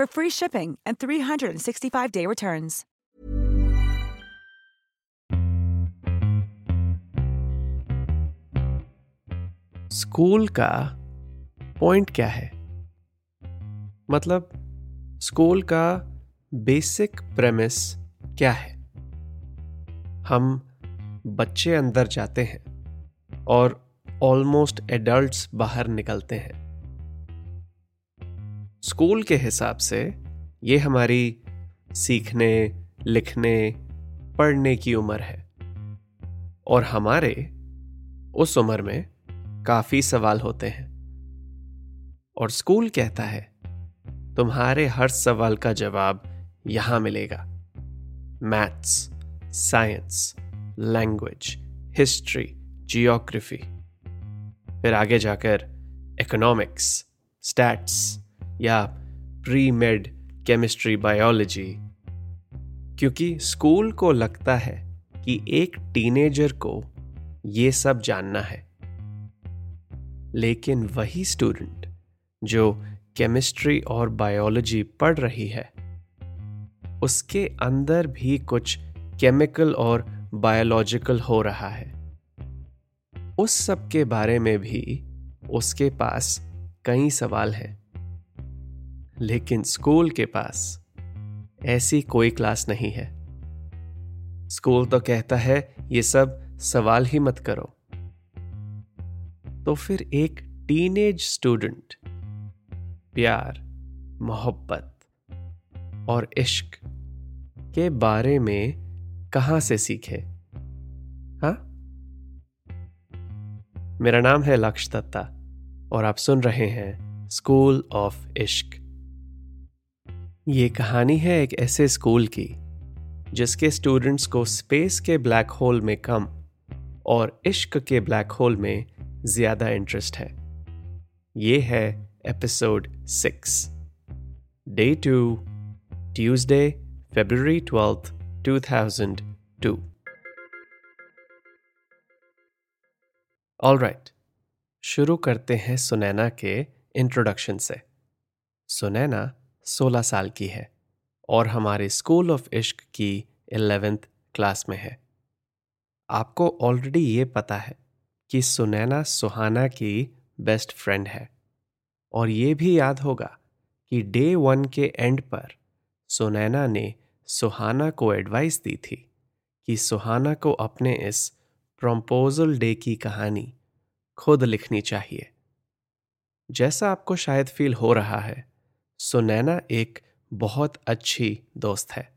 for free shipping and 365-day returns. School का point क्या है? मतलब स्कूल का बेसिक प्रेमिस क्या है? हम बच्चे अंदर जाते हैं और ऑलमोस्ट एडल्ट्स बाहर निकलते हैं। स्कूल के हिसाब से ये हमारी सीखने, लिखने, पढ़ने की उम्र है। और हमारे उस उम्र में काफ़ी सवाल होते हैं। और स्कूल कहता है, तुम्हारे हर सवाल का जवाब यहाँ मिलेगा। Maths, science, language, history, geography. फिर आगे जाकर इकोनॉमिक्स, स्टैट्स या प्री मेड केमिस्ट्री बायोलॉजी क्योंकि स्कूल को लगता है कि एक टीनेजर को ये सब जानना है। लेकिन वही स्टूडेंट जो केमिस्ट्री और बायोलॉजी पढ़ रही है, उसके अंदर भी कुछ केमिकल और बायोलॉजिकल हो रहा है। उस सब के बारे में भी उसके पास कई सवाल हैं। लेकिन स्कूल के पास ऐसी कोई क्लास नहीं है। स्कूल तो कहता है, ये सब सवाल ही मत करो। तो फिर एक टीनेज स्टूडेंट, प्यार, मोहब्बत और इश्क के बारे में कहाँ से सीखे? हा? मेरा नाम है लक्ष दत्ता और आप सुन रहे हैं स्कूल ऑफ़ इश्क। ये कहानी है एक ऐसे स्कूल की, जिसके स्टूडेंट्स को स्पेस के ब्लैक होल में कम और इश्क के ब्लैक होल में ज़्यादा इंटरेस्ट है। ये है episode six day two Tuesday February twelfth two thousand two all right शुरू करते हैं सुनैना के इंट्रोडक्शन से। सुनैना 16 साल की है और हमारे स्कूल ऑफ़ इश्क की एलेवेंथ क्लास में है। आपको ऑलरेडी ये पता है कि सुनैना सुहाना की बेस्ट फ्रेंड है और ये भी याद होगा कि डे वन के एंड पर सुनैना ने सुहाना को एडवाइस दी थी कि सुहाना को अपने इस प्रम्पोजल डे की कहानी खुद लिखनी चाहिए। जैसा आपको शायद फील हो रहा है सुनैना एक बहुत अच्छी दोस्त है।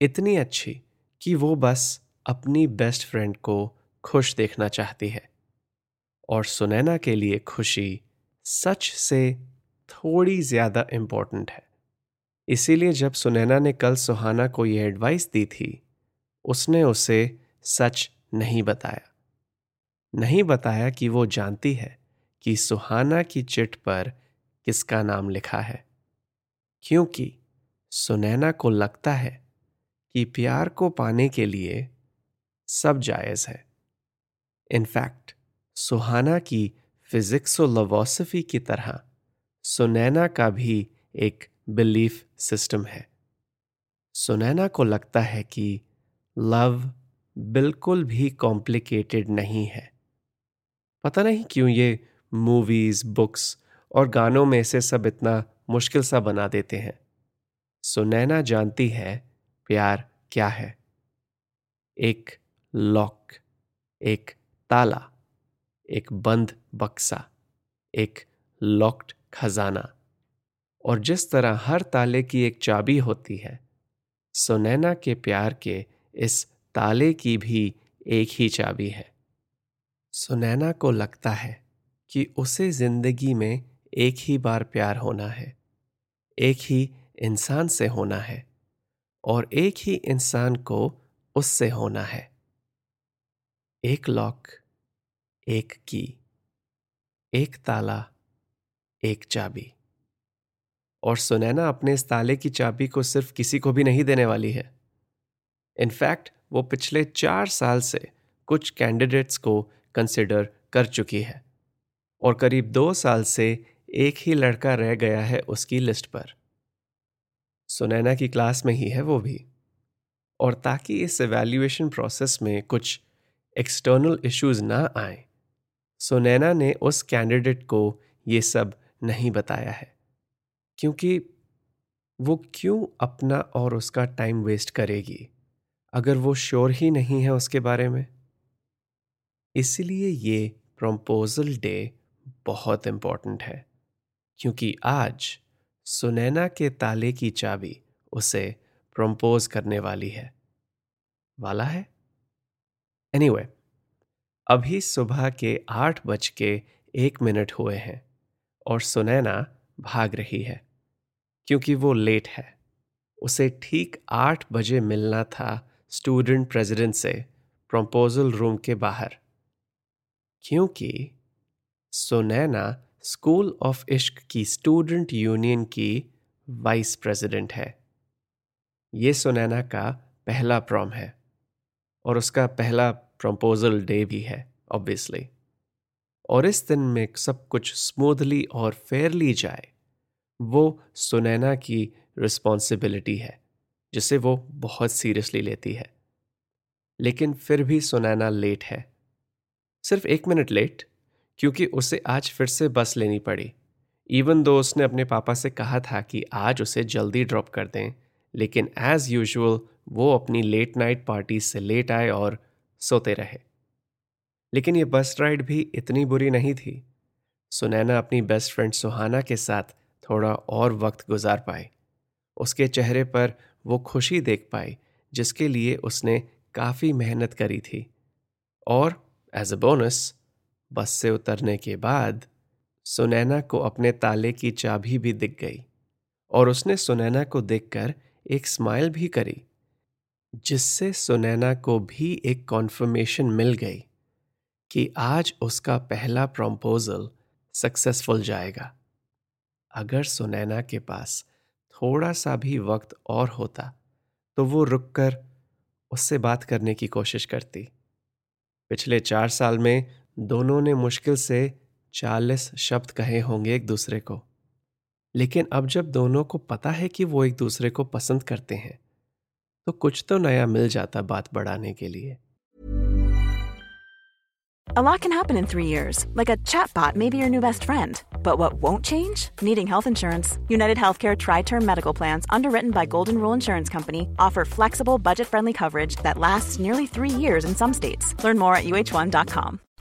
इतनी अच्छी कि वो बस अपनी बेस्ट फ्रेंड को खुश देखना चाहती है। और सुनैना के लिए खुशी सच से थोड़ी ज़्यादा इम्पोर्टेंट है। इसीलिए जब सुनैना ने कल सुहाना को यह एडवाइस दी थी, उसने उसे सच नहीं बताया। नहीं बताया कि वो जानती है कि सुहाना की चिट पर किसका नाम लिखा है। क्योंकि सुनैना को लगता है कि प्यार को पाने के लिए सब जायज़ है। इनफैक्ट सुहाना की फिजिक्स लवोसफी की तरह सुनैना का भी एक बिलीफ सिस्टम है। सुनैना को लगता है कि लव बिल्कुल भी कॉम्प्लिकेटेड नहीं है। पता नहीं क्यों ये मूवीज़ बुक्स और गानों में से सब इतना मुश्किल सा बना देते हैं। सुनैना जानती है प्यार क्या है। एक लॉक, एक ताला, एक बंद बक्सा, एक लॉक्ड खजाना। और जिस तरह हर ताले की एक चाबी होती है सुनैना के प्यार के इस ताले की भी एक ही चाबी है। सुनैना को लगता है कि उसे ज़िंदगी में एक ही बार प्यार होना है, एक ही इंसान से होना है और एक ही इंसान को उससे होना है। एक लॉक, एक की, एक ताला, एक चाबी। और सुनैना, अपने इस ताले की चाबी को सिर्फ़ किसी को भी नहीं देने वाली है। इनफैक्ट वो पिछले चार साल से कुछ कैंडिडेट्स को कंसिडर कर चुकी है और करीब दो साल से एक ही लड़का रह गया है उसकी लिस्ट पर। सुनैना की क्लास में ही है वो भी। और ताकि इस एवेल्युएशन प्रोसेस में कुछ एक्सटर्नल इश्यूज़ ना आए, सुनैना ने उस कैंडिडेट को ये सब नहीं बताया है। क्योंकि वो क्यों अपना और उसका टाइम वेस्ट करेगी, अगर वो श्योर ही नहीं है उसके बारे में? इसलिए ये प्रम्पोजल डे बहुत इंपॉर्टेंट है। क्योंकि आज सुनैना के ताले की चाबी उसे प्रम्पोज करने वाली है। वाला है? एनीवे anyway, अभी सुबह के आठ बज के एक मिनट हुए हैं और सुनैना भाग रही है क्योंकि वो लेट है। उसे ठीक आठ बजे मिलना था स्टूडेंट प्रेसिडेंट से प्रपोजल रूम के बाहर क्योंकि सुनैना स्कूल ऑफ़ इश्क की स्टूडेंट यूनियन की वाइस प्रेसिडेंट है। ये सुनैना का पहला प्रॉम है और उसका पहला प्रपोजल डे भी है ऑब्वियसली और इस दिन में सब कुछ स्मूथली और फेयरली जाए, वो सुनैना की रिस्पॉन्सिबिलिटी है, जिसे वो बहुत सीरियसली लेती है। लेकिन फिर भी सुनैना लेट है। सिर्फ़ एक मिनट लेट क्योंकि उसे आज फिर से बस लेनी पड़ी। इवन दो उसने अपने पापा से कहा था कि आज उसे जल्दी ड्रॉप कर दें, लेकिन एज यूजुअल वो अपनी लेट नाइट पार्टी से लेट आए और सोते रहे। लेकिन ये बस राइड भी इतनी बुरी नहीं थी। सुनैना अपनी बेस्ट फ्रेंड सुहाना के साथ थोड़ा और वक्त गुजार पाई उसके चेहरे पर वो खुशी देख पाई जिसके लिए उसने काफ़ी मेहनत करी थी। और एज अ बोनस बस से उतरने के बाद सुनैना को अपने ताले की चाबी भी दिख गई और उसने सुनैना को देखकर एक स्माइल भी करी, जिससे सुनैना को भी एक कॉन्फर्मेशन मिल गई कि आज उसका पहला प्रपोजल सक्सेसफुल जाएगा। अगर सुनैना के पास थोड़ा सा भी वक्त और होता तो वो रुककर उससे बात करने की कोशिश करती। पिछले चार साल में दोनों ने मुश्किल से चालीस शब्द कहे होंगे एक दूसरे को लेकिन अब जब दोनों को पता है कि वो एक दूसरे को पसंद करते हैं तो कुछ तो नया मिल जाता बात बढ़ाने के लिए A lot can happen in three years, like a chatbot may be your new best friend. But what won't change? Needing health insurance. United Healthcare Tri Term Medical Plans, underwritten by Golden Rule Insurance Company, offer flexible, budget friendly coverage that lasts nearly three years in some states. Learn more at uh1.com.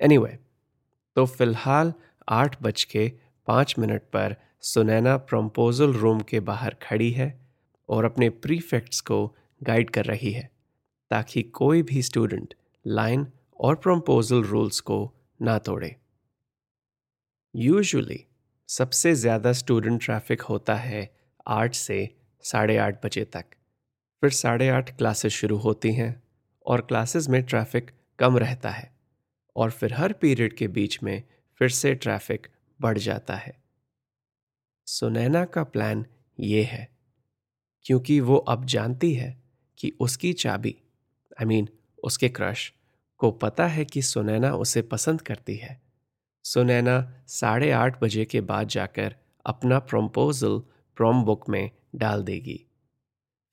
Anyway, तो फ़िलहाल आठ बज के पाँच minute पर Sunaina proposal room के बाहर खड़ी है और अपने प्रीफेक्ट्स को गाइड कर रही है ताकि कोई भी स्टूडेंट लाइन और प्रम्पोजल रूल्स को ना तोड़े। यूजुअली सबसे ज़्यादा स्टूडेंट ट्रैफ़िक होता है आठ से साढ़े आठ बजे तक। फिर साढ़े आठ क्लासेस शुरू होती हैं और क्लासेस में ट्रैफ़िक कम रहता है। और फिर हर पीरियड के बीच में फिर से ट्रैफ़िक बढ़ जाता है। सुनैना का प्लान ये है क्योंकि वो अब जानती है कि उसकी चाबी आई I मीन mean, उसके क्रश को पता है कि सुनैना उसे पसंद करती है। सुनैना साढ़े आठ बजे के बाद जाकर अपना प्रम्पोजल प्रॉम बुक में डाल देगी।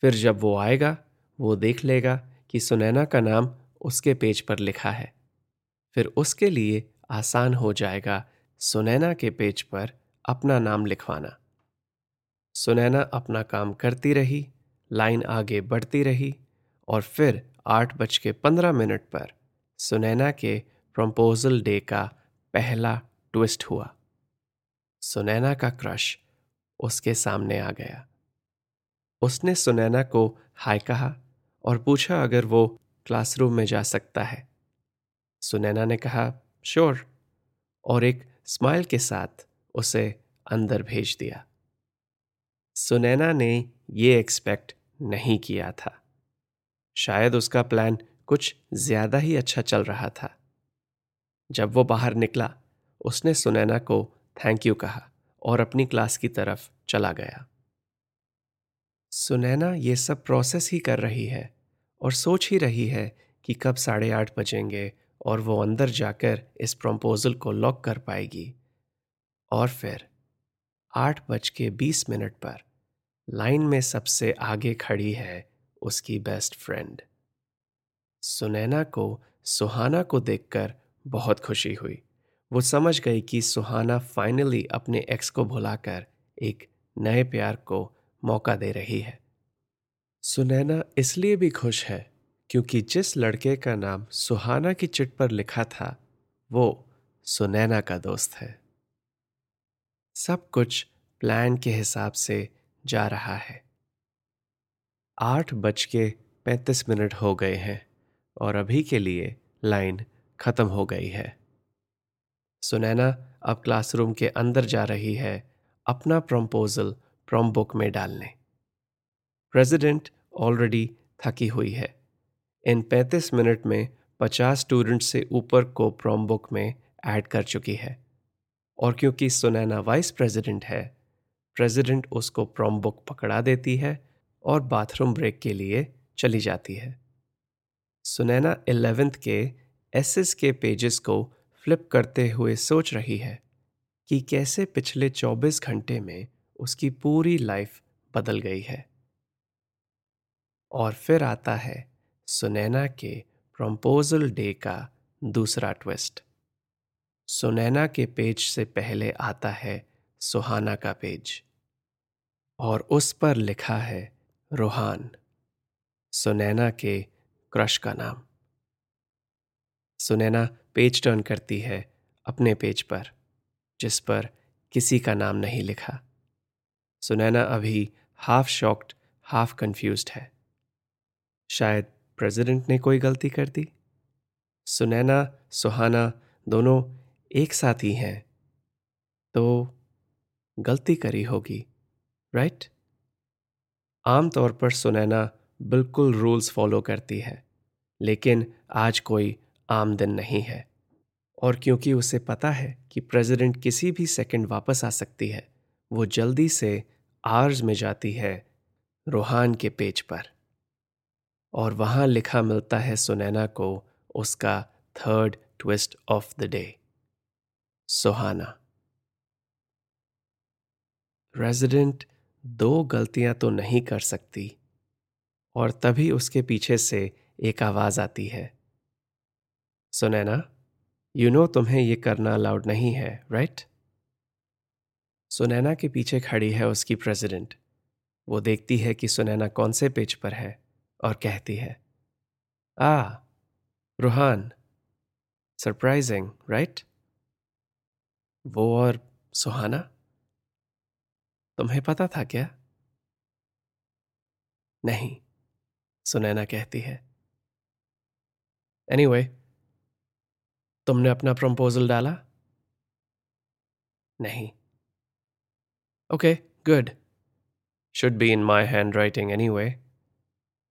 फिर जब वो आएगा वो देख लेगा कि सुनैना का नाम उसके पेज पर लिखा है। फिर उसके लिए आसान हो जाएगा सुनैना के पेज पर अपना नाम लिखवाना। सुनैना अपना काम करती रही, लाइन आगे बढ़ती रही और फिर आठ बज के पंद्रह मिनट पर सुनैना के प्रम्पोजल डे का पहला ट्विस्ट हुआ। सुनैना का क्रश उसके सामने आ गया। उसने सुनैना को हाय कहा और पूछा अगर वो क्लासरूम में जा सकता है। सुनैना ने कहा, श्योर। और एक स्माइल के साथ उसे अंदर भेज दिया। सुनैना ने ये एक्सपेक्ट नहीं किया था। शायद उसका प्लान कुछ ज़्यादा ही अच्छा चल रहा था। जब वो बाहर निकला, उसने सुनैना को थैंक यू कहा और अपनी क्लास की तरफ़ चला गया। सुनैना ये सब प्रोसेस ही कर रही है और सोच ही रही है कि कब साढ़े आठ बजेंगे और वो अंदर जाकर इस प्रपोजल को लॉक कर पाएगी। और फिर आठ बज के बीस मिनट पर लाइन में सबसे आगे खड़ी है उसकी बेस्ट फ्रेंड। सुनैना को, सुहाना को देखकर बहुत खुशी हुई। वो समझ गई कि सुहाना फाइनली अपने एक्स को भुलाकर एक नए प्यार को मौका दे रही है। सुनैना इसलिए भी खुश है क्योंकि जिस लड़के का नाम सुहाना की चिट पर लिखा था, वो सुनैना का दोस्त है। सब कुछ प्लान के हिसाब से जा रहा है। आठ बज के पैंतीस मिनट हो गए हैं और अभी के लिए लाइन खत्म हो गई है। सुनैना अब क्लासरूम के अंदर जा रही है अपना प्रम्पोजल प्रॉम बुक में डालने। प्रेसिडेंट ऑलरेडी थकी हुई है। इन 35 मिनट में 50 स्टूडेंट से ऊपर को प्रॉम बुक में ऐड कर चुकी है। और क्योंकि सुनैना वाइस प्रेसिडेंट है प्रेसिडेंट उसको प्रॉम बुक पकड़ा देती है और बाथरूम ब्रेक के लिए चली जाती है। सुनैना एलेवेंथ के एस के पेजेस को फ्लिप करते हुए सोच रही है कि कैसे पिछले 24 घंटे में उसकी पूरी लाइफ बदल गई है। और फिर आता है सुनैना के प्रम्पोजल डे का दूसरा ट्विस्ट। सुनैना के पेज से पहले आता है सुहाना का पेज। और उस पर लिखा है रोहान। सुनैना के क्रश का नाम। सुनैना पेज टर्न करती है अपने पेज पर, जिस पर किसी का नाम नहीं लिखा। सुनैना अभी हाफ़ शॉक्ड, हाफ़ कंफ्यूज्ड है। शायद प्रेसिडेंट ने कोई गलती कर दी? सुनैना, सुहाना दोनों एक साथ ही हैं। तो गलती करी होगी, राइट? आमतौर पर सुनैना बिल्कुल रूल्स फॉलो करती है, लेकिन आज कोई आम दिन नहीं है। और क्योंकि उसे पता है कि प्रेसिडेंट किसी भी सेकंड वापस आ सकती है, वो जल्दी से आर्ज में जाती है रोहान के पेज पर। और वहाँ लिखा मिलता है सुनैना को उसका third twist of the day Suhana. Resident दो गलतियाँ तो नहीं कर सकती, और तभी उसके पीछे से एक आवाज़ आती है। सुनैना यू नो तुम्हें यह करना अलाउड नहीं है राइट सुनैना के पीछे खड़ी है उसकी प्रेसिडेंट वो देखती है कि सुनैना कौन से पेज पर है। और कहती है आ रूहान सरप्राइजिंग राइट वो और सुहाना? तुम्हें पता था क्या? नहीं सुनैना कहती है। एनीवे anyway, तुमने अपना प्रपोजल डाला? नहीं. Okay good should be in my handwriting anyway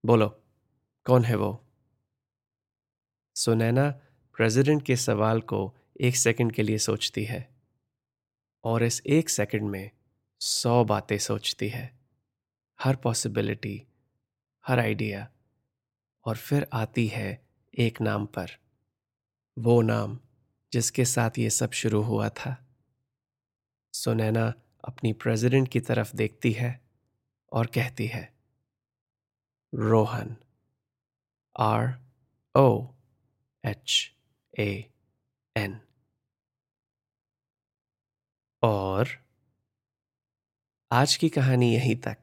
बोलो, कौन है वो? सुनैना प्रेसिडेंट के सवाल को एक सेकंड के लिए सोचती है और इस एक सेकंड में सौ बातें सोचती है, हर पॉसिबिलिटी हर आइडिया और फिर आती है एक नाम पर, वो नाम जिसके साथ ये सब शुरू हुआ था। सुनैना अपनी प्रेसिडेंट की तरफ़ देखती है और कहती है Rohan R O H A N और आज की कहानी यहीं तक।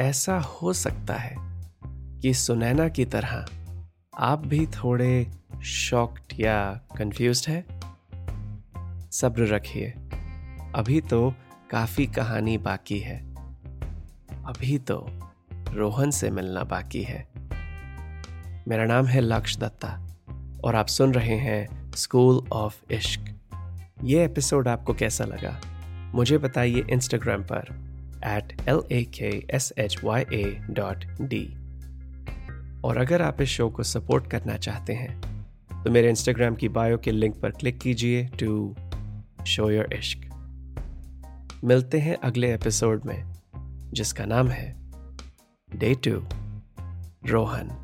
ऐसा हो सकता है कि सुनैना की तरह आप भी थोड़े शॉक्ड या कंफ्यूज्ड है। सब्र रखिए। अभी तो काफ़ी कहानी बाकी है। अभी तो रोहन से मिलना बाकी है। मेरा नाम है लक्ष दत्ता और आप सुन रहे हैं स्कूल ऑफ़ इश्क। ये एपिसोड आपको कैसा लगा? मुझे बताइए इंस्टाग्राम पर at L A K S H Y A dot D और अगर आप इस शो को सपोर्ट करना चाहते हैं तो मेरे इंस्टाग्राम की बायो के लिंक पर क्लिक कीजिए टू शो योर इश्क। मिलते हैं अगले एपिसोड में जिसका नाम है day two Rohan.